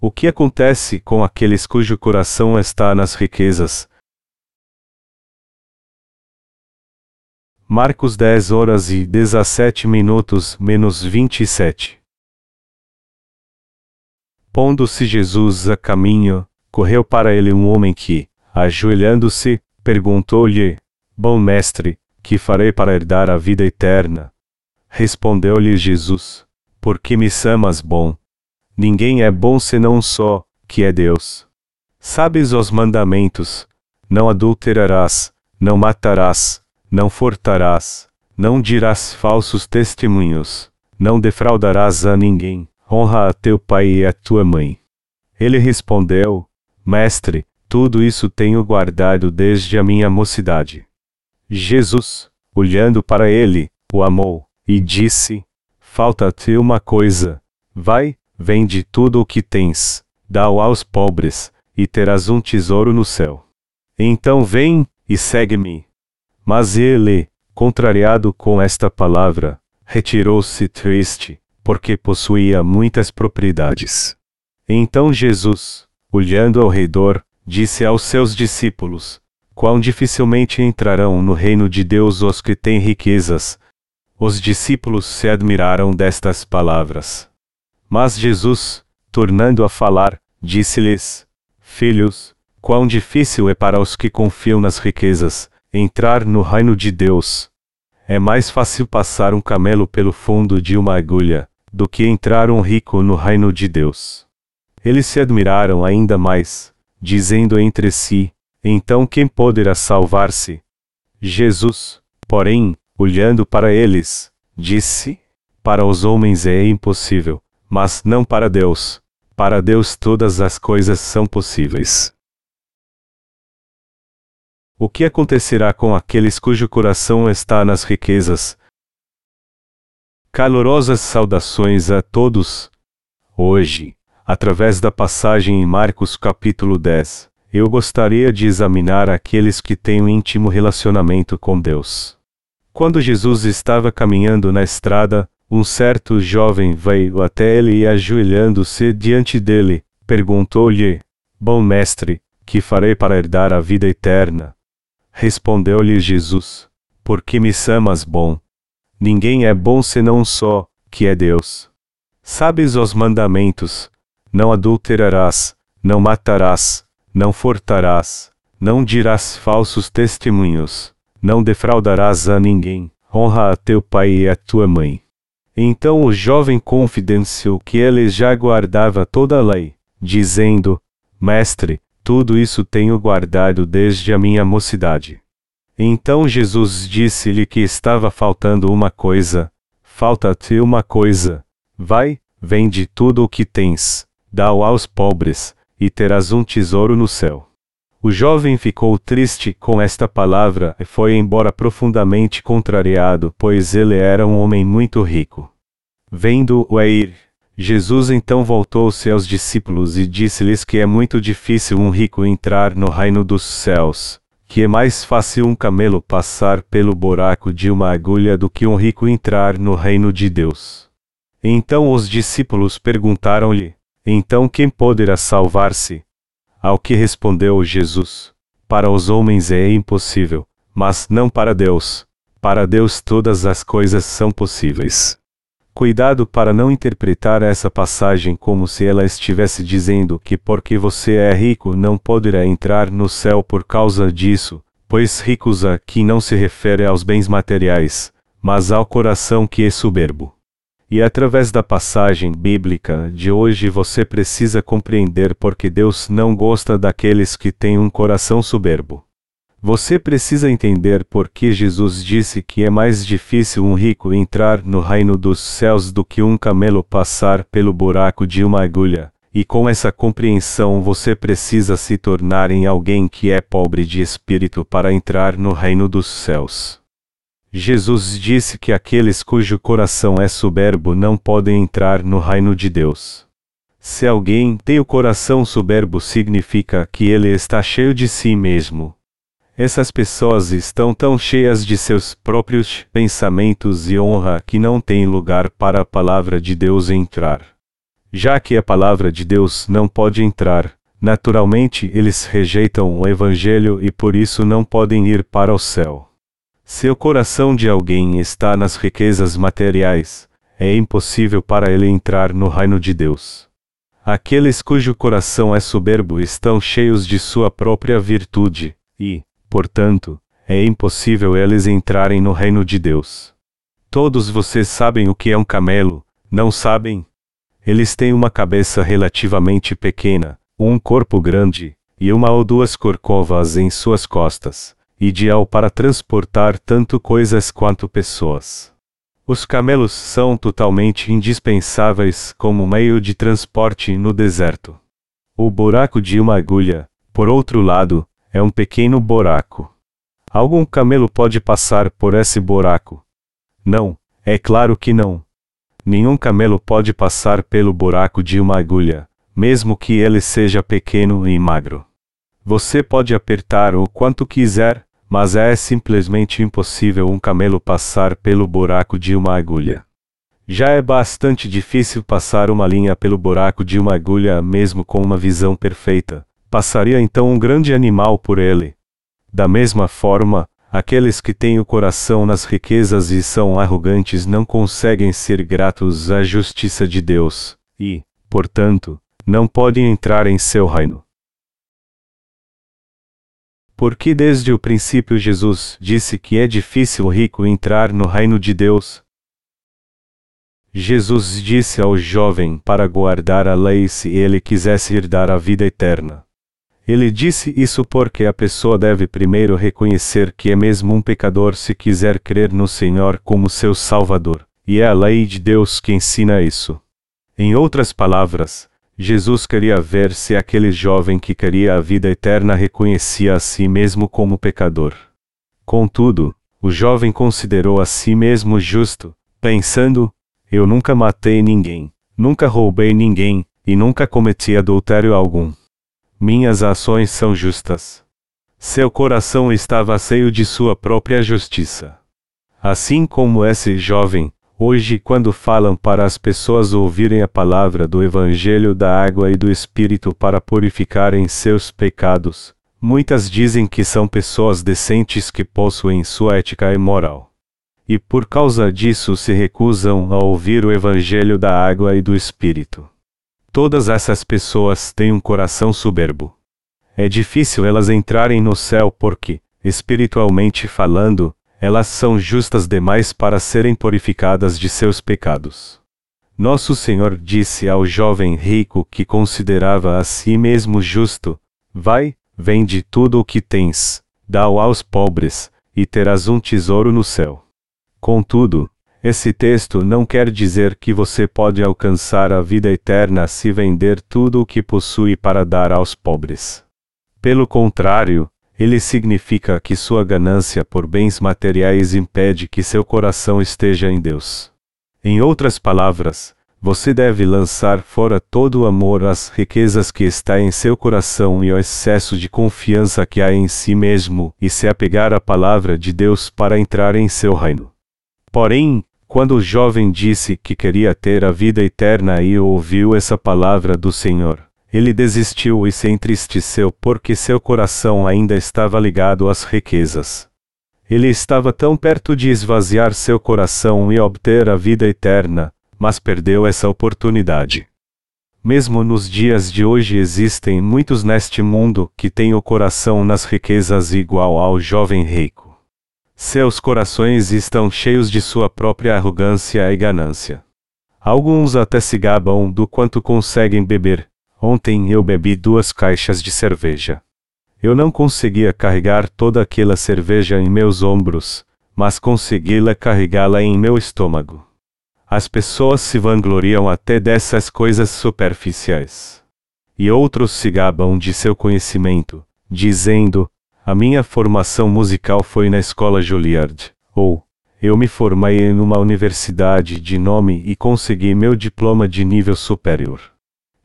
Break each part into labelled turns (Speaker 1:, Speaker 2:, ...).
Speaker 1: O que acontece com aqueles cujo coração está nas riquezas? Marcos 10 horas e 17 minutos menos 27. Pondo-se Jesus a caminho, correu para ele um homem que, ajoelhando-se, perguntou-lhe: Bom mestre, que farei para herdar a vida eterna? Respondeu-lhe Jesus: Por que me chamas bom? Ninguém é bom senão só, que é Deus. Sabes os mandamentos: Não adulterarás, não matarás, não furtarás, não dirás falsos testemunhos, não defraudarás a ninguém, honra a teu pai e a tua mãe. Ele respondeu: Mestre, tudo isso tenho guardado desde a minha mocidade. Jesus, olhando para ele, o amou, e disse: Falta-te uma coisa. Vai, Vende tudo o que tens, dá-o aos pobres, e terás um tesouro no céu. Então vem, e segue-me. Mas ele, contrariado com esta palavra, retirou-se triste, porque possuía muitas propriedades. Então Jesus, olhando ao redor, disse aos seus discípulos: Quão dificilmente entrarão no reino de Deus os que têm riquezas. Os discípulos se admiraram destas palavras. Mas Jesus, tornando a falar, disse-lhes: Filhos, quão difícil é para os que confiam nas riquezas entrar no reino de Deus. É mais fácil passar um camelo pelo fundo de uma agulha do que entrar um rico no reino de Deus. Eles se admiraram ainda mais, dizendo entre si: Então quem poderá salvar-se? Jesus, porém, olhando para eles, disse: Para os homens é impossível, mas não para Deus. Para Deus todas as coisas são possíveis. O que acontecerá com aqueles cujo coração está nas riquezas? Calorosas saudações a todos. Hoje, através da passagem em Marcos capítulo 10, eu gostaria de examinar aqueles que têm um íntimo relacionamento com Deus. Quando Jesus estava caminhando na estrada, um certo jovem veio até ele e ajoelhando-se diante dele, perguntou-lhe: Bom mestre, que farei para herdar a vida eterna? Respondeu-lhe Jesus: Por que me chamas bom? Ninguém é bom senão só, que é Deus. Sabes os mandamentos: Não adulterarás, não matarás, não furtarás, não dirás falsos testemunhos, não defraudarás a ninguém, honra a teu pai e a tua mãe. Então o jovem confidenciou que ele já guardava toda a lei, dizendo: Mestre, tudo isso tenho guardado desde a minha mocidade. Então Jesus disse-lhe que estava faltando uma coisa: Falta-te uma coisa. Vai, vende tudo o que tens, dá-o aos pobres, e terás um tesouro no céu. O jovem ficou triste com esta palavra e foi embora profundamente contrariado, pois ele era um homem muito rico. Vendo-o ir, Jesus então voltou-se aos discípulos e disse-lhes que é muito difícil um rico entrar no reino dos céus, que é mais fácil um camelo passar pelo buraco de uma agulha do que um rico entrar no reino de Deus. Então os discípulos perguntaram-lhe: Então quem poderá salvar-se? Ao que respondeu Jesus: Para os homens é impossível, mas não para Deus. Para Deus todas as coisas são possíveis. Cuidado para não interpretar essa passagem como se ela estivesse dizendo que porque você é rico não poderá entrar no céu por causa disso, pois ricos aqui não se refere aos bens materiais, mas ao coração que é soberbo. E através da passagem bíblica de hoje você precisa compreender porque Deus não gosta daqueles que têm um coração soberbo. Você precisa entender por que Jesus disse que é mais difícil um rico entrar no reino dos céus do que um camelo passar pelo buraco de uma agulha, e com essa compreensão você precisa se tornar em alguém que é pobre de espírito para entrar no reino dos céus. Jesus disse que aqueles cujo coração é soberbo não podem entrar no reino de Deus. Se alguém tem o coração soberbo, significa que ele está cheio de si mesmo. Essas pessoas estão tão cheias de seus próprios pensamentos e honra que não têm lugar para a palavra de Deus entrar. Já que a palavra de Deus não pode entrar, naturalmente eles rejeitam o Evangelho e por isso não podem ir para o céu. Se o coração de alguém está nas riquezas materiais, é impossível para ele entrar no reino de Deus. Aqueles cujo coração é soberbo estão cheios de sua própria virtude, e, portanto, é impossível eles entrarem no reino de Deus. Todos vocês sabem o que é um camelo, não sabem? Eles têm uma cabeça relativamente pequena, um corpo grande, e uma ou duas corcovas em suas costas, ideal para transportar tanto coisas quanto pessoas. Os camelos são totalmente indispensáveis como meio de transporte no deserto. O buraco de uma agulha, por outro lado, é um pequeno buraco. Algum camelo pode passar por esse buraco? Não, é claro que não. Nenhum camelo pode passar pelo buraco de uma agulha, mesmo que ele seja pequeno e magro. Você pode apertar o quanto quiser, mas é simplesmente impossível um camelo passar pelo buraco de uma agulha. Já é bastante difícil passar uma linha pelo buraco de uma agulha mesmo com uma visão perfeita. Passaria então um grande animal por ele. Da mesma forma, Aqueles que têm o coração nas riquezas e são arrogantes não conseguem ser gratos à justiça de Deus, e, portanto, não podem entrar em seu reino. Porque desde o princípio Jesus disse que é difícil o rico entrar no reino de Deus? Jesus disse ao jovem para guardar a lei se ele quisesse herdar a vida eterna. Ele disse isso porque a pessoa deve primeiro reconhecer que é mesmo um pecador se quiser crer no Senhor como seu Salvador, e é a lei de Deus que ensina isso. Em outras palavras, Jesus queria ver se aquele jovem que queria a vida eterna reconhecia a si mesmo como pecador. Contudo, o jovem considerou a si mesmo justo, pensando: Eu nunca matei ninguém, nunca roubei ninguém, e nunca cometi adultério algum. Minhas ações são justas. Seu coração estava cheio de sua própria justiça. Assim como esse jovem, hoje, quando falam para as pessoas ouvirem a palavra do Evangelho da água e do Espírito para purificarem seus pecados, muitas dizem que são pessoas decentes que possuem sua ética e moral. E por causa disso se recusam a ouvir o Evangelho da água e do Espírito. Todas essas pessoas têm um coração soberbo. É difícil elas entrarem no céu porque, espiritualmente falando, elas são justas demais para serem purificadas de seus pecados. Nosso Senhor disse ao jovem rico que considerava a si mesmo justo: Vai, vende tudo o que tens, dá-o aos pobres, e terás um tesouro no céu. Contudo, esse texto não quer dizer que você pode alcançar a vida eterna se vender tudo o que possui para dar aos pobres. Pelo contrário, ele significa que sua ganância por bens materiais impede que seu coração esteja em Deus. Em outras palavras, você deve lançar fora todo o amor às riquezas que está em seu coração e o excesso de confiança que há em si mesmo e se apegar à palavra de Deus para entrar em seu reino. Porém, quando o jovem disse que queria ter a vida eterna e ouviu essa palavra do Senhor, ele desistiu e se entristeceu porque seu coração ainda estava ligado às riquezas. Ele estava tão perto de esvaziar seu coração e obter a vida eterna, mas perdeu essa oportunidade. Mesmo nos dias de hoje existem muitos neste mundo que têm o coração nas riquezas igual ao jovem rico. Seus corações estão cheios de sua própria arrogância e ganância. Alguns até se gabam do quanto conseguem beber. Ontem eu bebi duas caixas de cerveja. Eu não conseguia carregar toda aquela cerveja em meus ombros, mas consegui-la carregá-la em meu estômago. As pessoas se vangloriam até dessas coisas superficiais. E outros se gabam de seu conhecimento, dizendo: a minha formação musical foi na escola Juilliard, ou eu me formei em uma universidade de nome e consegui meu diploma de nível superior.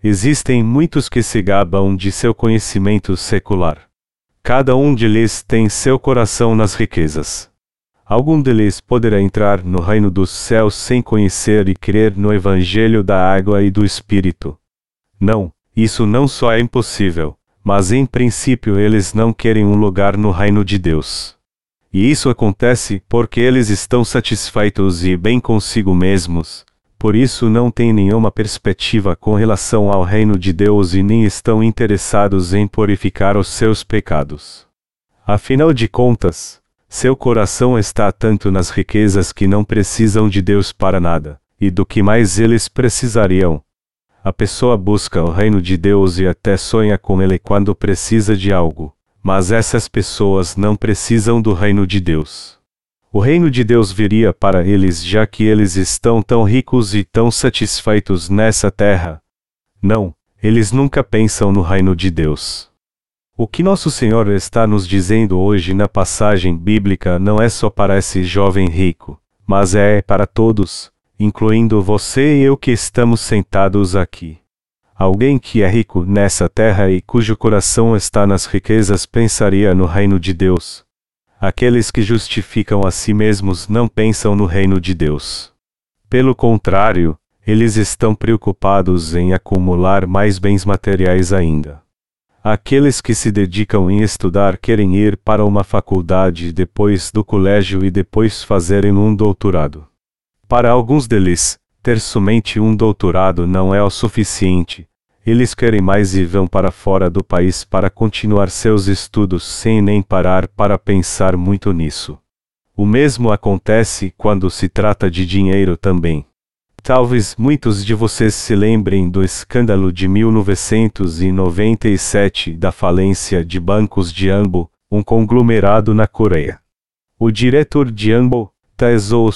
Speaker 1: Existem muitos que se gabam de seu conhecimento secular. Cada um deles tem seu coração nas riquezas. Algum deles poderá entrar no reino dos céus sem conhecer e crer no Evangelho da água e do Espírito. Não, isso não só é impossível, mas em princípio eles não querem um lugar no reino de Deus. E isso acontece porque eles estão satisfeitos e bem consigo mesmos, por isso não têm nenhuma perspectiva com relação ao reino de Deus e nem estão interessados em purificar os seus pecados. Afinal de contas, seu coração está tanto nas riquezas que não precisam de Deus para nada, e do que mais eles precisariam. A pessoa busca o reino de Deus e até sonha com ele quando precisa de algo, mas essas pessoas não precisam do reino de Deus. O reino de Deus viria para eles já que eles estão tão ricos e tão satisfeitos nessa terra. Não, eles nunca pensam no reino de Deus. O que Nosso Senhor está nos dizendo hoje na passagem bíblica não é só para esse jovem rico, mas é para todos, incluindo você e eu que estamos sentados aqui. Alguém que é rico nessa terra e cujo coração está nas riquezas pensaria no reino de Deus. Aqueles que justificam a si mesmos não pensam no reino de Deus. Pelo contrário, eles estão preocupados em acumular mais bens materiais ainda. Aqueles que se dedicam em estudar querem ir para uma faculdade depois do colégio e depois fazerem um doutorado. Para alguns deles, ter somente um doutorado não é o suficiente. Eles querem mais e vão para fora do país para continuar seus estudos sem nem parar para pensar muito nisso. O mesmo acontece quando se trata de dinheiro também. Talvez muitos de vocês se lembrem do escândalo de 1997 da falência de bancos de Ambo, um conglomerado na Coreia. O diretor de Ambo, Tae-soo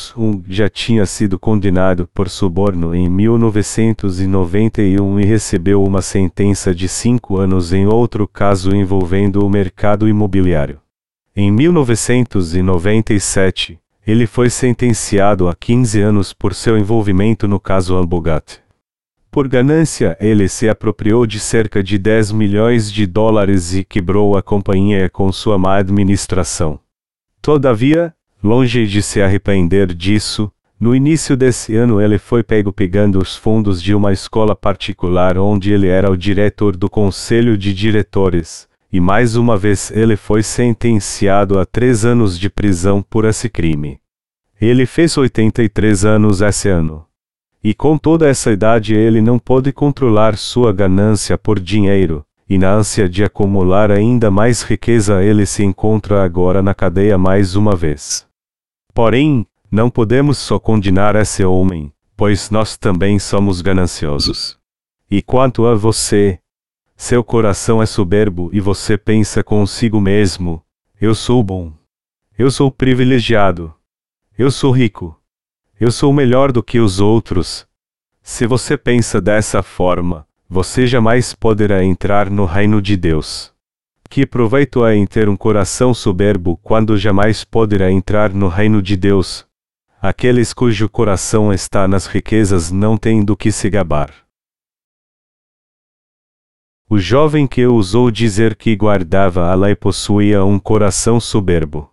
Speaker 1: já tinha sido condenado por suborno em 1991 e recebeu uma sentença de cinco anos em outro caso envolvendo o mercado imobiliário. Em 1997, ele foi sentenciado a 15 anos por seu envolvimento no caso Albogat. Por ganância, ele se apropriou de cerca de 10 milhões de dólares e quebrou a companhia com sua má administração. Todavia, longe de se arrepender disso, no início desse ano ele foi pego pegando os fundos de uma escola particular onde ele era o diretor do conselho de diretores, e mais uma vez ele foi sentenciado a três anos de prisão por esse crime. Ele fez 83 anos esse ano. E com toda essa idade ele não pôde controlar sua ganância por dinheiro, e na ânsia de acumular ainda mais riqueza ele se encontra agora na cadeia mais uma vez. Porém, não podemos só condenar esse homem, pois nós também somos gananciosos. E quanto a você, seu coração é soberbo e você pensa consigo mesmo: eu sou bom. Eu sou privilegiado. Eu sou rico. Eu sou melhor do que os outros. Se você pensa dessa forma, você jamais poderá entrar no reino de Deus. Que proveito há em ter um coração soberbo quando jamais poderá entrar no reino de Deus? Aqueles cujo coração está nas riquezas não têm do que se gabar. O jovem que ousou dizer que guardava a lei possuía um coração soberbo.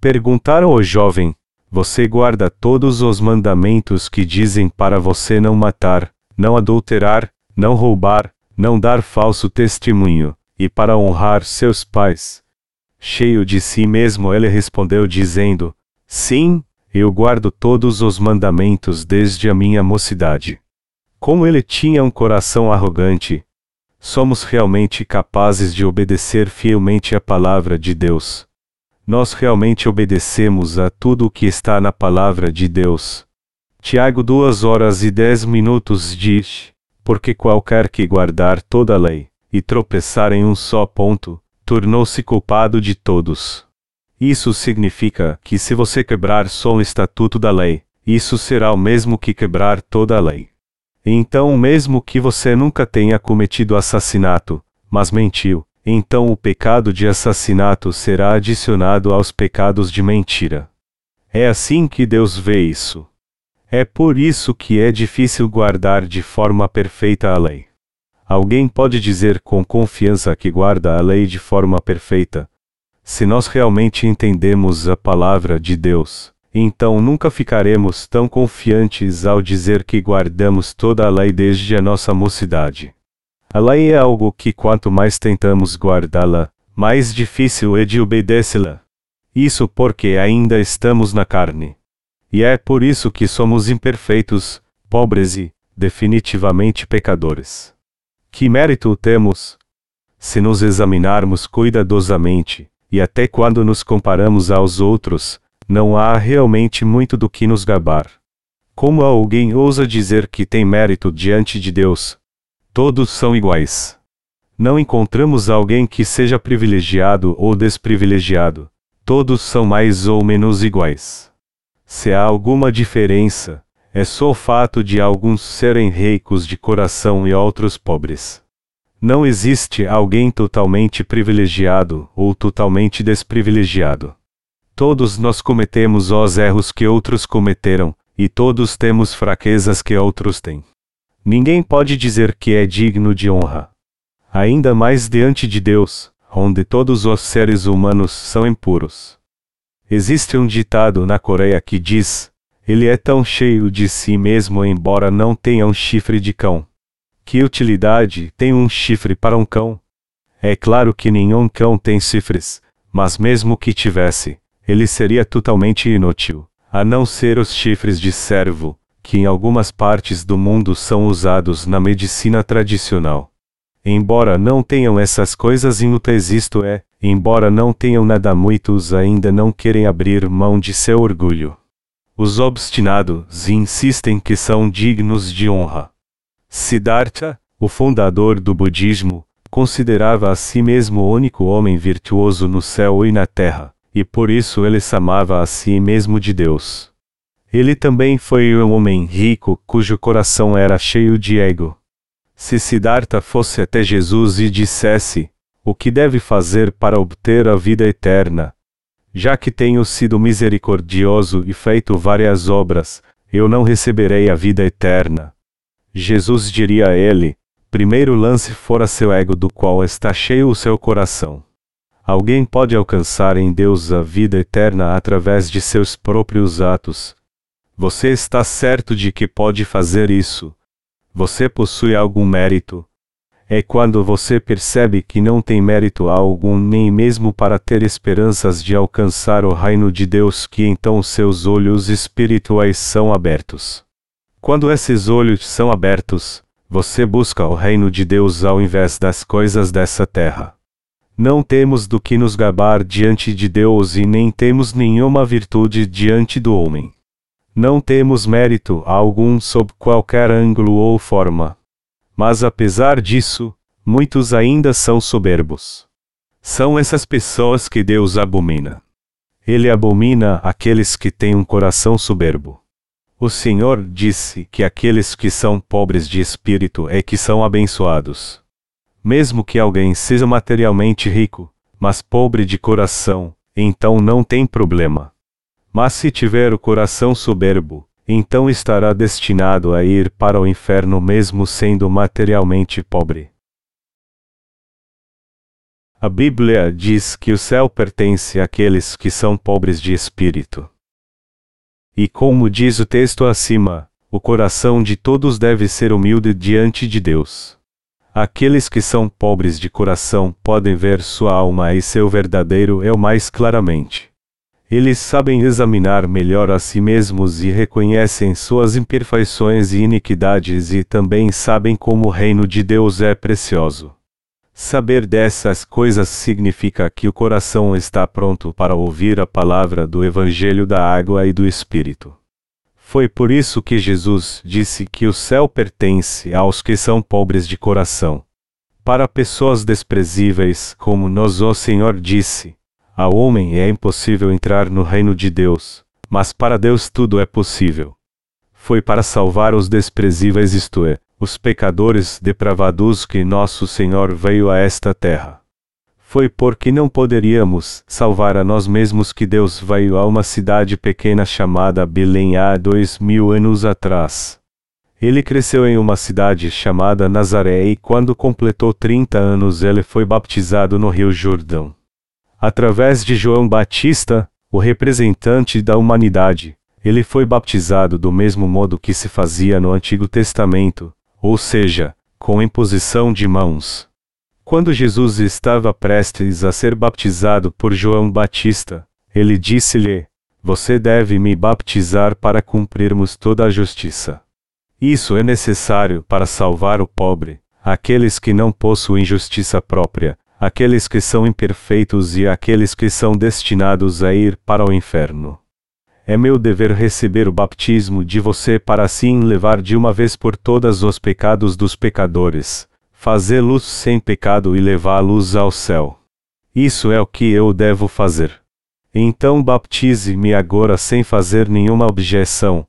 Speaker 1: Perguntaram ao jovem: Você guarda todos os mandamentos que dizem para você não matar, não adulterar, não roubar, não dar falso testemunho, e para honrar seus pais? Cheio de si mesmo, ele respondeu, dizendo: Sim, eu guardo todos os mandamentos desde a minha mocidade. Como ele tinha um coração arrogante, somos realmente capazes de obedecer fielmente a palavra de Deus. Nós realmente obedecemos a tudo o que está na palavra de Deus. Tiago 2 horas e 10 minutos diz: Porque qualquer que guardar toda a lei, e tropeçar em um só ponto, tornou-se culpado de todos. Isso significa que se você quebrar só um estatuto da lei, isso será o mesmo que quebrar toda a lei. Então, mesmo que você nunca tenha cometido assassinato, mas mentiu, então o pecado de assassinato será adicionado aos pecados de mentira. É assim que Deus vê isso. É por isso que é difícil guardar de forma perfeita a lei. Alguém pode dizer com confiança que guarda a lei de forma perfeita. Se nós realmente entendemos a palavra de Deus, então nunca ficaremos tão confiantes ao dizer que guardamos toda a lei desde a nossa mocidade. A lei é algo que quanto mais tentamos guardá-la, mais difícil é de obedecê-la. Isso porque ainda estamos na carne. E é por isso que somos imperfeitos, pobres e, definitivamente pecadores. Que mérito temos? Se nos examinarmos cuidadosamente, e até quando nos comparamos aos outros, não há realmente muito do que nos gabar. Como alguém ousa dizer que tem mérito diante de Deus, Todos são iguais. Não encontramos alguém que seja privilegiado ou desprivilegiado. Todos são mais ou menos iguais. Se há alguma diferença, é só o fato de alguns serem ricos de coração e outros pobres. Não existe alguém totalmente privilegiado ou totalmente desprivilegiado. Todos nós cometemos os erros que outros cometeram, e todos temos fraquezas que outros têm. Ninguém pode dizer que é digno de honra. Ainda mais diante de Deus, onde todos os seres humanos são impuros. Existe um ditado na Coreia que diz: Ele é tão cheio de si mesmo, embora não tenha um chifre de cão. Que utilidade tem um chifre para um cão? É claro que nenhum cão tem chifres, mas mesmo que tivesse, ele seria totalmente inútil, a não ser os chifres de servo, que em algumas partes do mundo são usados na medicina tradicional. Embora não tenham essas coisas inúteis, isto é, embora não tenham nada, muitos ainda não querem abrir mão de seu orgulho. Os obstinados insistem que são dignos de honra. Siddhartha, o fundador do budismo, considerava a si mesmo o único homem virtuoso no céu e na terra, e por isso ele chamava a si mesmo de Deus. Ele também foi um homem rico cujo coração era cheio de ego. Se Siddhartha fosse até Jesus e dissesse: O que deve fazer para obter a vida eterna? Já que tenho sido misericordioso e feito várias obras, eu não receberei a vida eterna. Jesus diria a ele: Primeiro lance fora seu ego do qual está cheio o seu coração. Alguém pode alcançar em Deus a vida eterna através de seus próprios atos, você está certo de que pode fazer isso. Você possui algum mérito. É quando você percebe que não tem mérito algum nem mesmo para ter esperanças de alcançar o reino de Deus que então seus olhos espirituais são abertos. Quando esses olhos são abertos, você busca o reino de Deus ao invés das coisas dessa terra. Não temos do que nos gabar diante de Deus e nem temos nenhuma virtude diante do homem. Não temos mérito algum sob qualquer ângulo ou forma. Mas apesar disso, muitos ainda são soberbos. São essas pessoas que Deus abomina. Ele abomina aqueles que têm um coração soberbo. O Senhor disse que aqueles que são pobres de espírito é que são abençoados. Mesmo que alguém seja materialmente rico, mas pobre de coração, então não tem problema. Mas se tiver o coração soberbo, então estará destinado a ir para o inferno mesmo sendo materialmente pobre. A Bíblia diz que o céu pertence àqueles que são pobres de espírito. E como diz o texto acima, o coração de todos deve ser humilde diante de Deus. Aqueles que são pobres de coração podem ver sua alma e seu verdadeiro eu mais claramente. Eles sabem examinar melhor a si mesmos e reconhecem suas imperfeições e iniquidades e também sabem como o reino de Deus é precioso. Saber dessas coisas significa que o coração está pronto para ouvir a palavra do Evangelho da Água e do Espírito. Foi por isso que Jesus disse que o céu pertence aos que são pobres de coração. Para pessoas desprezíveis, como nós o Senhor disse, ao homem é impossível entrar no reino de Deus, mas para Deus tudo é possível. Foi para salvar os desprezíveis, isto é, os pecadores depravados que nosso Senhor veio a esta terra. Foi porque não poderíamos salvar a nós mesmos que Deus veio a uma cidade pequena chamada Belém há dois mil anos atrás. Ele cresceu em uma cidade chamada Nazaré e quando completou 30 anos ele foi batizado no Rio Jordão. Através de João Batista, o representante da humanidade, ele foi baptizado do mesmo modo que se fazia no Antigo Testamento, ou seja, com imposição de mãos. Quando Jesus estava prestes a ser baptizado por João Batista, ele disse-lhe: Você deve me baptizar para cumprirmos toda a justiça. Isso é necessário para salvar o pobre, aqueles que não possuem justiça própria, aqueles que são imperfeitos e aqueles que são destinados a ir para o inferno. É meu dever receber o baptismo de você para assim levar de uma vez por todas os pecados dos pecadores, fazê-los sem pecado e levá-los ao céu. Isso é o que eu devo fazer. Então baptize-me agora sem fazer nenhuma objeção.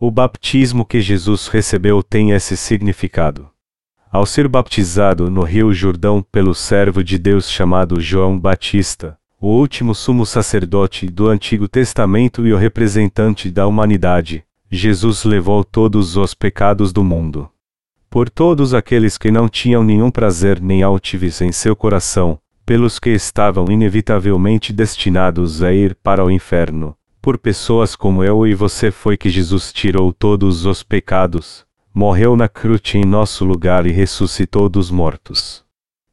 Speaker 1: O baptismo que Jesus recebeu tem esse significado. Ao ser baptizado no Rio Jordão pelo servo de Deus chamado João Batista, o último sumo sacerdote do Antigo Testamento e o representante da humanidade, Jesus levou todos os pecados do mundo. Por todos aqueles que não tinham nenhum prazer nem altivez em seu coração, pelos que estavam inevitavelmente destinados a ir para o inferno, por pessoas como eu e você foi que Jesus tirou todos os pecados, morreu na cruz em nosso lugar e ressuscitou dos mortos.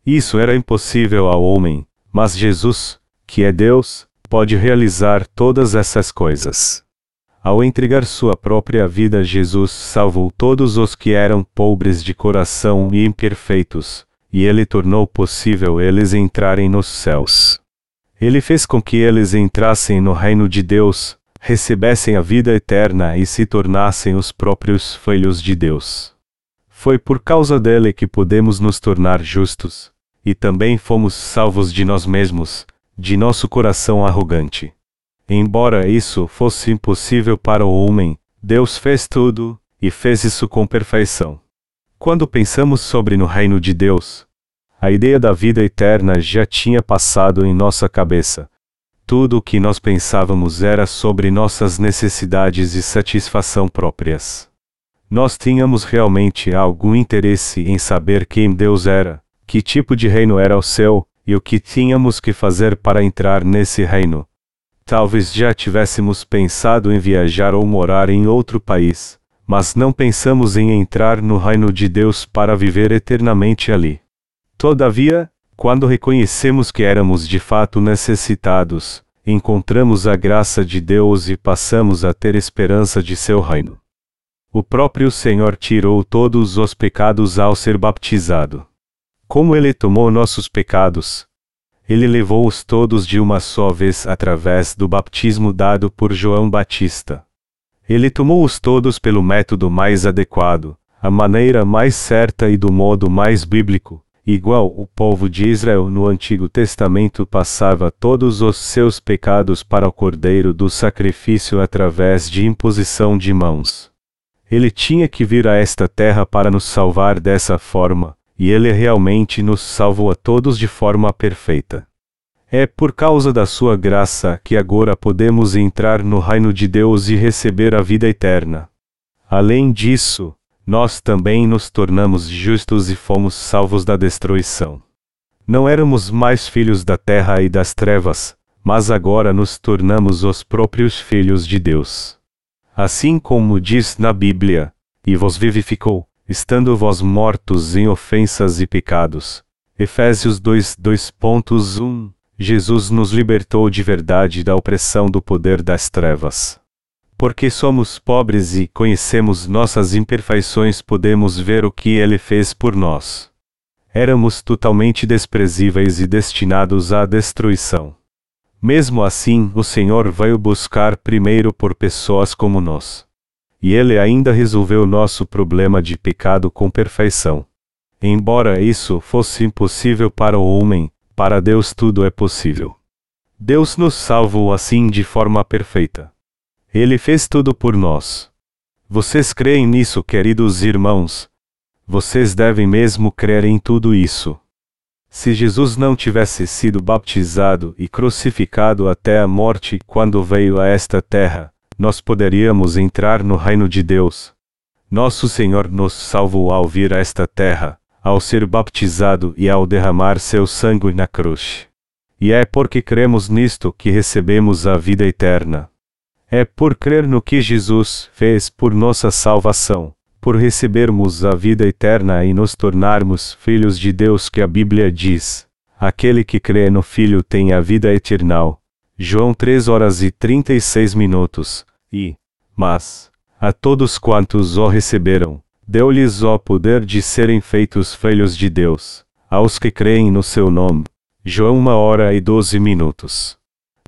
Speaker 1: Isso era impossível ao homem, mas Jesus, que é Deus, pode realizar todas essas coisas. Ao entregar sua própria vida, Jesus salvou todos os que eram pobres de coração e imperfeitos, e ele tornou possível eles entrarem nos céus. Ele fez com que eles entrassem no reino de Deus, recebessem a vida eterna e se tornassem os próprios filhos de Deus. Foi por causa dele que podemos nos tornar justos, e também fomos salvos de nós mesmos, de nosso coração arrogante. Embora isso fosse impossível para o homem, Deus fez tudo, e fez isso com perfeição. Quando pensamos sobre no reino de Deus, a ideia da vida eterna já tinha passado em nossa cabeça, tudo o que nós pensávamos era sobre nossas necessidades e satisfação próprias. Nós tínhamos realmente algum interesse em saber quem Deus era, que tipo de reino era o seu, e o que tínhamos que fazer para entrar nesse reino. Talvez já tivéssemos pensado em viajar ou morar em outro país, mas não pensamos em entrar no reino de Deus para viver eternamente ali. Todavia, quando reconhecemos que éramos de fato necessitados, encontramos a graça de Deus e passamos a ter esperança de seu reino. O próprio Senhor tirou todos os pecados ao ser baptizado. Como ele tomou nossos pecados, ele levou-os todos de uma só vez através do baptismo dado por João Batista. Ele tomou-os todos pelo método mais adequado, a maneira mais certa e do modo mais bíblico, igual o povo de Israel no Antigo Testamento passava todos os seus pecados para o cordeiro do sacrifício através de imposição de mãos. Ele tinha que vir a esta terra para nos salvar dessa forma, e ele realmente nos salvou a todos de forma perfeita. É por causa da sua graça que agora podemos entrar no reino de Deus e receber a vida eterna. Além disso, nós também nos tornamos justos e fomos salvos da destruição. Não éramos mais filhos da terra e das trevas, mas agora nos tornamos os próprios filhos de Deus. Assim como diz na Bíblia, e vos vivificou, estando vós mortos em ofensas e pecados. Efésios 2, 2.1 Jesus nos libertou de verdade da opressão do poder das trevas. Porque somos pobres e conhecemos nossas imperfeições, podemos ver o que ele fez por nós. Éramos totalmente desprezíveis e destinados à destruição. Mesmo assim, o Senhor veio buscar primeiro por pessoas como nós. E ele ainda resolveu nosso problema de pecado com perfeição. Embora isso fosse impossível para o homem, para Deus tudo é possível. Deus nos salvou assim de forma perfeita. Ele fez tudo por nós. Vocês creem nisso, queridos irmãos? Vocês devem mesmo crer em tudo isso. Se Jesus não tivesse sido baptizado e crucificado até a morte quando veio a esta terra, nós poderíamos entrar no reino de Deus. Nosso Senhor nos salvou ao vir a esta terra, ao ser baptizado e ao derramar seu sangue na cruz. e é porque cremos nisto que recebemos a vida eterna. É por crer no que Jesus fez por nossa salvação, por recebermos a vida eterna e nos tornarmos filhos de Deus que a Bíblia diz: aquele que crê no Filho tem a vida eterna. João 3 horas e 36 minutos. E, mas, a todos quantos o receberam, deu-lhes o poder de serem feitos filhos de Deus, aos que creem no seu nome. João 1 hora e 12 minutos.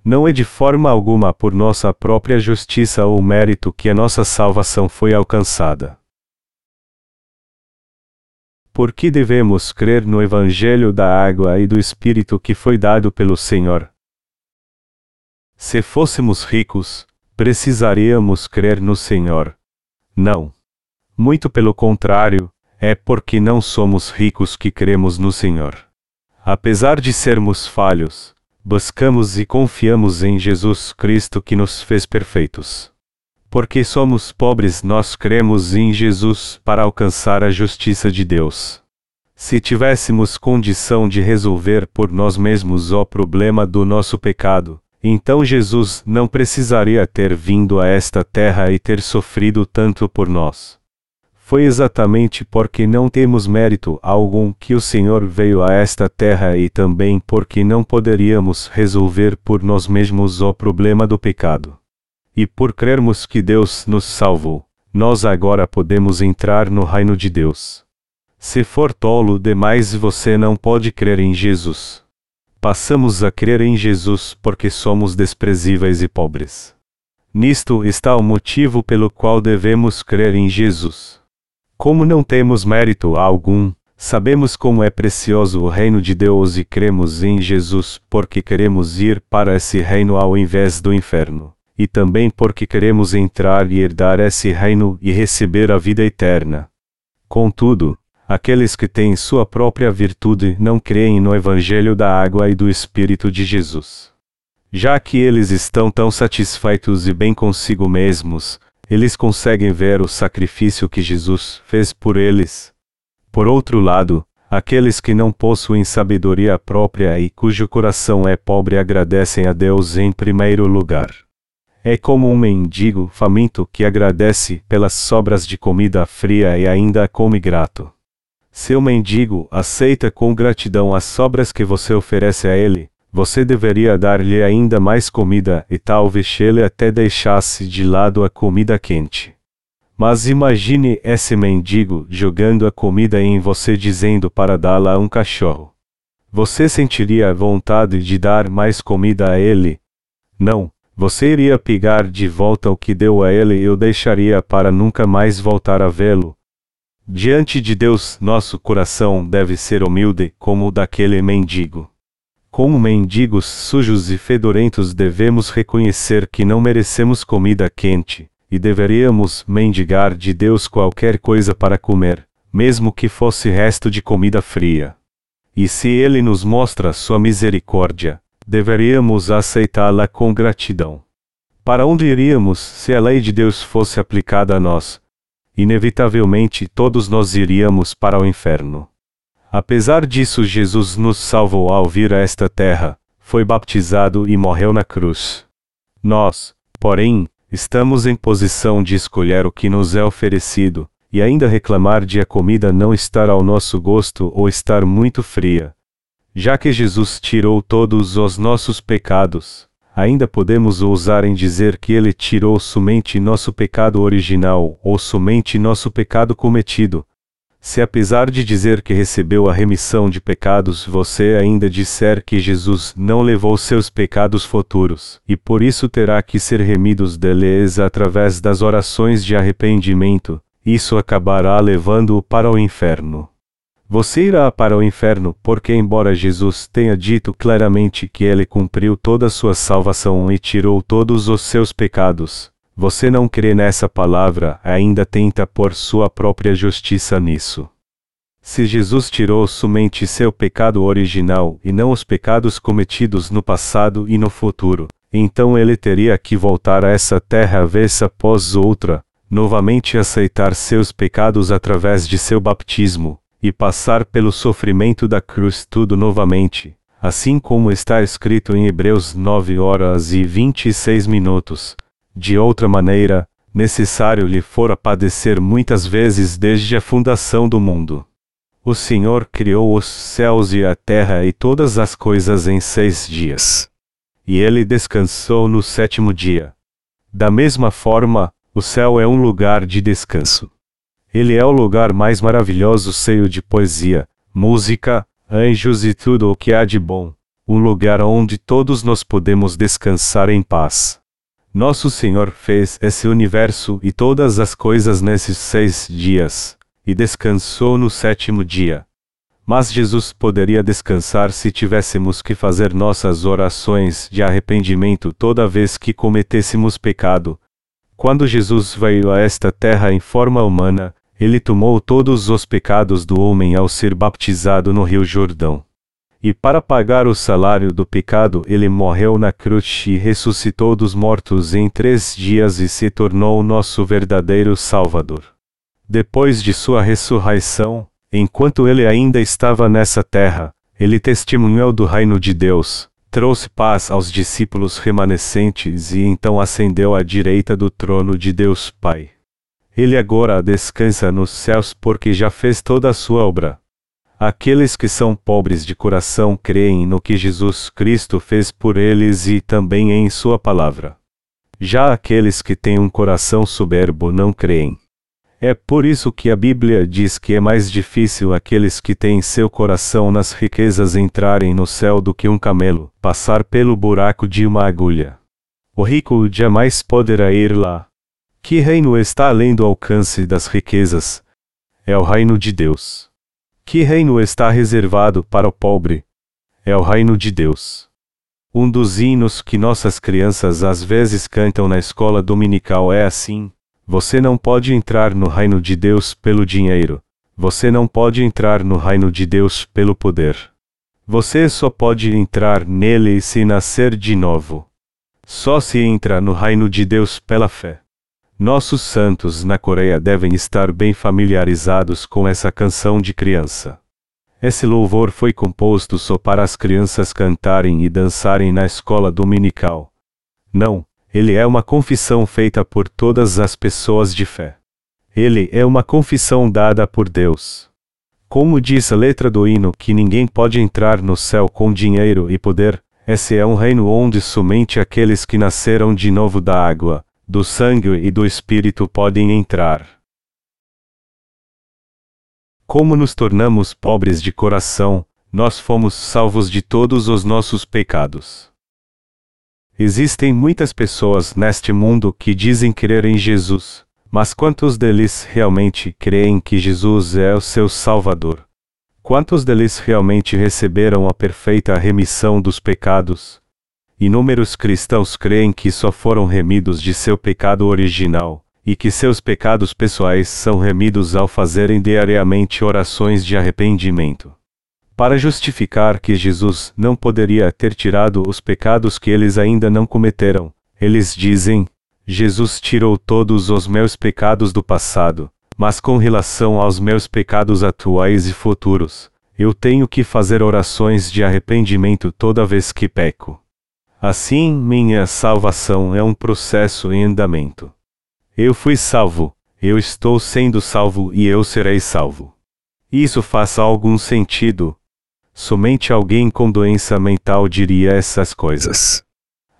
Speaker 1: Não é de forma alguma por nossa própria justiça ou mérito que a nossa salvação foi alcançada. Por que devemos crer no Evangelho da água e do Espírito que foi dado pelo Senhor? Se fôssemos ricos, precisaríamos crer no Senhor. Não. Muito pelo contrário, é porque não somos ricos que cremos no Senhor. Apesar de sermos falhos, buscamos e confiamos em Jesus Cristo que nos fez perfeitos. Porque somos pobres, nós cremos em Jesus para alcançar a justiça de Deus. Se tivéssemos condição de resolver por nós mesmos o problema do nosso pecado, então Jesus não precisaria ter vindo a esta terra e ter sofrido tanto por nós. Foi exatamente porque não temos mérito algum que o Senhor veio a esta terra e também porque não poderíamos resolver por nós mesmos o problema do pecado. E por crermos que Deus nos salvou, nós agora podemos entrar no reino de Deus. Se for tolo demais, você não pode crer em Jesus passamos a crer em Jesus porque somos desprezíveis e pobres. Nisto está o motivo pelo qual devemos crer em Jesus. Como não temos mérito algum, sabemos como é precioso o reino de Deus e cremos em Jesus porque queremos ir para esse reino ao invés do inferno, e também porque queremos entrar e herdar esse reino e receber a vida eterna. Contudo, Aqueles que têm sua própria virtude não creem no Evangelho da água e do Espírito de Jesus. Já que eles estão tão satisfeitos e bem consigo mesmos, eles conseguem ver o sacrifício que Jesus fez por eles. Por outro lado, aqueles que não possuem sabedoria própria e cujo coração é pobre agradecem a Deus em primeiro lugar. É como um mendigo faminto que agradece pelas sobras de comida fria e ainda come grato. Seu mendigo aceita com gratidão as sobras que você oferece a ele, você deveria dar-lhe ainda mais comida e talvez ele até deixasse de lado a comida quente. Mas imagine esse mendigo jogando a comida em você dizendo para dá-la a um cachorro. Você sentiria vontade de dar mais comida a ele? Não, você iria pegar de volta o que deu a ele e o deixaria para nunca mais voltar a vê-lo, Diante de Deus, nosso coração deve ser humilde, como o daquele mendigo. Como mendigos sujos e fedorentos, devemos reconhecer que não merecemos comida quente, e deveríamos mendigar de Deus qualquer coisa para comer, mesmo que fosse resto de comida fria. E se Ele nos mostra sua misericórdia, deveríamos aceitá-la com gratidão. Para onde iríamos se a lei de Deus fosse aplicada a nós, inevitavelmente todos nós iríamos para o inferno. Apesar disso, Jesus nos salvou ao vir a esta terra, foi baptizado e morreu na cruz. Nós, porém, estamos em posição de escolher o que nos é oferecido, e ainda reclamar de a comida não estar ao nosso gosto ou estar muito fria. Já que Jesus tirou todos os nossos pecados, ainda podemos ousar em dizer que ele tirou somente nosso pecado original ou somente nosso pecado cometido. Se apesar de dizer que recebeu a remissão de pecados, você ainda disser que Jesus não levou seus pecados futuros, e por isso terá que ser remidos deles através das orações de arrependimento, isso acabará levando-o para o inferno. Você irá para o inferno, porque, embora Jesus tenha dito claramente que ele cumpriu toda a sua salvação e tirou todos os seus pecados, você não crê nessa palavra, ainda tenta pôr sua própria justiça nisso. Se Jesus tirou somente seu pecado original e não os pecados cometidos no passado e no futuro, então ele teria que voltar a essa terra vez após outra, novamente aceitar seus pecados através de seu baptismo, e passar pelo sofrimento da cruz tudo novamente, assim como está escrito em Hebreus 9 horas e 26 minutos. De outra maneira, necessário lhe fora padecer muitas vezes desde a fundação do mundo. O Senhor criou os céus e a terra e todas as coisas em seis dias. E ele descansou no sétimo dia. Da mesma forma, o céu é um lugar de descanso. Ele é o lugar mais maravilhoso, cheio de poesia, música, anjos e tudo o que há de bom, um lugar onde todos nós podemos descansar em paz. Nosso Senhor fez esse universo e todas as coisas nesses seis dias, e descansou no sétimo dia. Mas Jesus poderia descansar se tivéssemos que fazer nossas orações de arrependimento toda vez que cometêssemos pecado. Quando Jesus veio a esta terra em forma humana, ele tomou todos os pecados do homem ao ser baptizado no Rio Jordão. E para pagar o salário do pecado, ele morreu na cruz e ressuscitou dos mortos em três dias e se tornou nosso verdadeiro Salvador. Depois de sua ressurreição, enquanto ele ainda estava nessa terra, ele testemunhou do reino de Deus, trouxe paz aos discípulos remanescentes e então ascendeu à direita do trono de Deus Pai. Ele agora descansa nos céus porque já fez toda a sua obra. Aqueles que são pobres de coração creem no que Jesus Cristo fez por eles e também em Sua palavra. Já aqueles que têm um coração soberbo não creem. É por isso que a Bíblia diz que é mais difícil aqueles que têm seu coração nas riquezas entrarem no céu do que um camelo passar pelo buraco de uma agulha. O rico jamais poderá ir lá, que reino está além do alcance das riquezas? É o reino de Deus. Que reino está reservado para o pobre? É o reino de Deus. Um dos hinos que nossas crianças às vezes cantam na escola dominical é assim: Você não pode entrar no reino de Deus pelo dinheiro. Você não pode entrar no reino de Deus pelo poder. Você só pode entrar nele se nascer de novo. Só se entra no reino de Deus pela fé. Nossos santos na Coreia devem estar bem familiarizados com essa canção de criança. Esse louvor foi composto só para as crianças cantarem e dançarem na escola dominical. Não, ele é uma confissão feita por todas as pessoas de fé. Ele é uma confissão dada por Deus. Como diz a letra do hino que ninguém pode entrar no céu com dinheiro e poder, esse é um reino onde somente aqueles que nasceram de novo da água, do sangue e do espírito podem entrar. Como nos tornamos pobres de coração, nós fomos salvos de todos os nossos pecados. Existem muitas pessoas neste mundo que dizem crer em Jesus, mas quantos deles realmente creem que Jesus é o seu Salvador? Quantos deles realmente receberam a perfeita remissão dos pecados, Inúmeros cristãos creem que só foram remidos de seu pecado original, e que seus pecados pessoais são remidos ao fazerem diariamente orações de arrependimento. Para justificar que Jesus não poderia ter tirado os pecados que eles ainda não cometeram, eles dizem: Jesus tirou todos os meus pecados do passado, mas com relação aos meus pecados atuais e futuros, eu tenho que fazer orações de arrependimento toda vez que peco. Assim, minha salvação é um processo em andamento. Eu fui salvo, eu estou sendo salvo e eu serei salvo. Isso faz algum sentido? Somente alguém com doença mental diria essas coisas.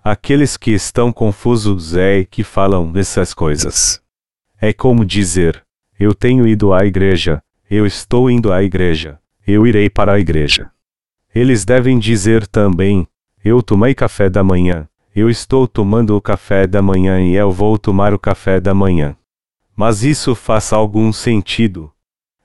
Speaker 1: Aqueles que estão confusos é que falam essas coisas. É como dizer: Eu tenho ido à igreja, eu estou indo à igreja, eu irei para a igreja. Eles devem dizer também: eu tomei café da manhã. Eu estou tomando o café da manhã e eu vou tomar o café da manhã. Mas isso faz algum sentido?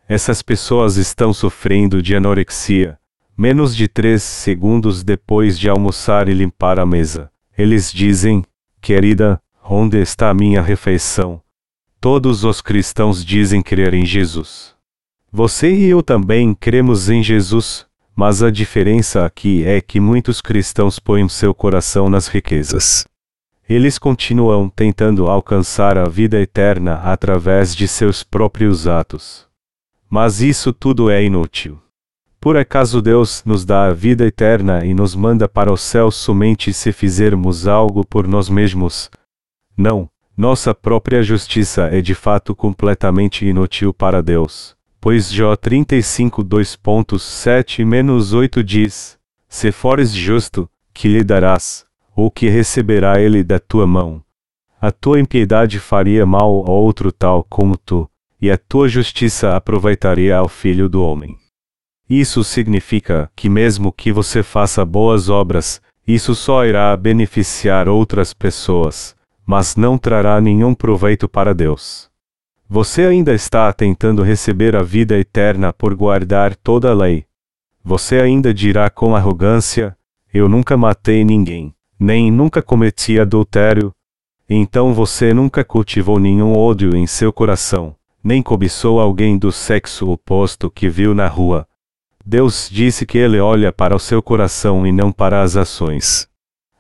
Speaker 1: Essas pessoas estão sofrendo de anorexia. Menos de três segundos depois de almoçar e limpar a mesa, eles dizem: Querida, onde está a minha refeição? Todos os cristãos dizem crer em Jesus. Você e eu também cremos em Jesus, mas a diferença aqui é que muitos cristãos põem seu coração nas riquezas. Eles continuam tentando alcançar a vida eterna através de seus próprios atos. Mas isso tudo é inútil. Por acaso Deus nos dá a vida eterna e nos manda para o céu somente se fizermos algo por nós mesmos? Não, nossa própria justiça é de fato completamente inútil para Deus. Pois Jó 35 2.7-8 diz: Se fores justo, que lhe darás? Ou que receberá ele da tua mão? A tua impiedade faria mal a outro tal como tu, e a tua justiça aproveitaria ao filho do homem. Isso significa que, mesmo que você faça boas obras, isso só irá beneficiar outras pessoas, mas não trará nenhum proveito para Deus. Você ainda está tentando receber a vida eterna por guardar toda a lei. Você ainda dirá com arrogância: Eu nunca matei ninguém nem nunca cometi adultério. Então você nunca cultivou nenhum ódio em seu coração, nem cobiçou alguém do sexo oposto que viu na rua. Deus disse que ele olha para o seu coração e não para as ações.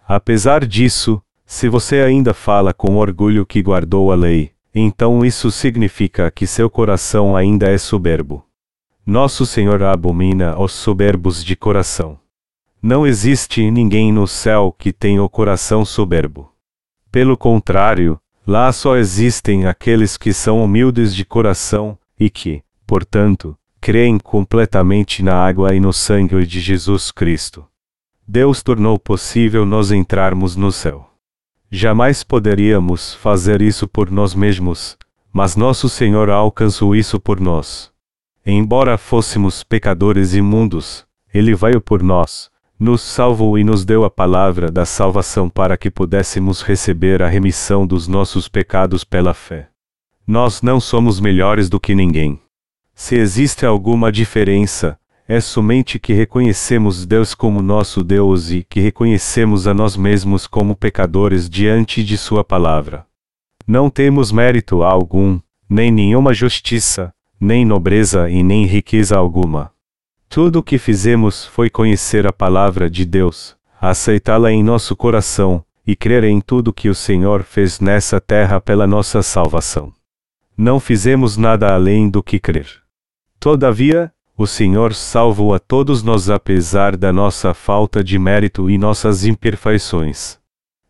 Speaker 1: Apesar disso, se você ainda fala com orgulho que guardou a lei, então isso significa que seu coração ainda é soberbo. Nosso Senhor abomina os soberbos de coração. Não existe ninguém no céu que tenha o coração soberbo. Pelo contrário, lá só existem aqueles que são humildes de coração, e que, portanto, creem completamente na água e no sangue de Jesus Cristo. Deus tornou possível nós entrarmos no céu. Jamais poderíamos fazer isso por nós mesmos, mas nosso Senhor alcançou isso por nós. Embora fôssemos pecadores imundos, Ele veio por nós, nos salvou e nos deu a palavra da salvação para que pudéssemos receber a remissão dos nossos pecados pela fé. Nós não somos melhores do que ninguém. Se existe alguma diferença, é somente que reconhecemos Deus como nosso Deus e que reconhecemos a nós mesmos como pecadores diante de Sua palavra. Não temos mérito algum, nem nenhuma justiça, nem nobreza e nem riqueza alguma. Tudo o que fizemos foi conhecer a palavra de Deus, aceitá-la em nosso coração, e crer em tudo que o Senhor fez nessa terra pela nossa salvação. Não fizemos nada além do que crer. Todavia, o Senhor salvou a todos nós apesar da nossa falta de mérito e nossas imperfeições.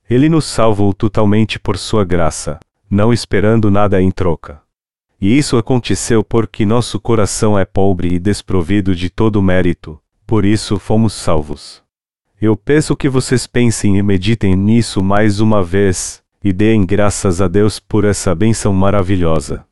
Speaker 1: Ele nos salvou totalmente por sua graça, não esperando nada em troca. E isso aconteceu porque nosso coração é pobre e desprovido de todo mérito, por isso fomos salvos. Eu peço que vocês pensem e meditem nisso mais uma vez, e deem graças a Deus por essa bênção maravilhosa.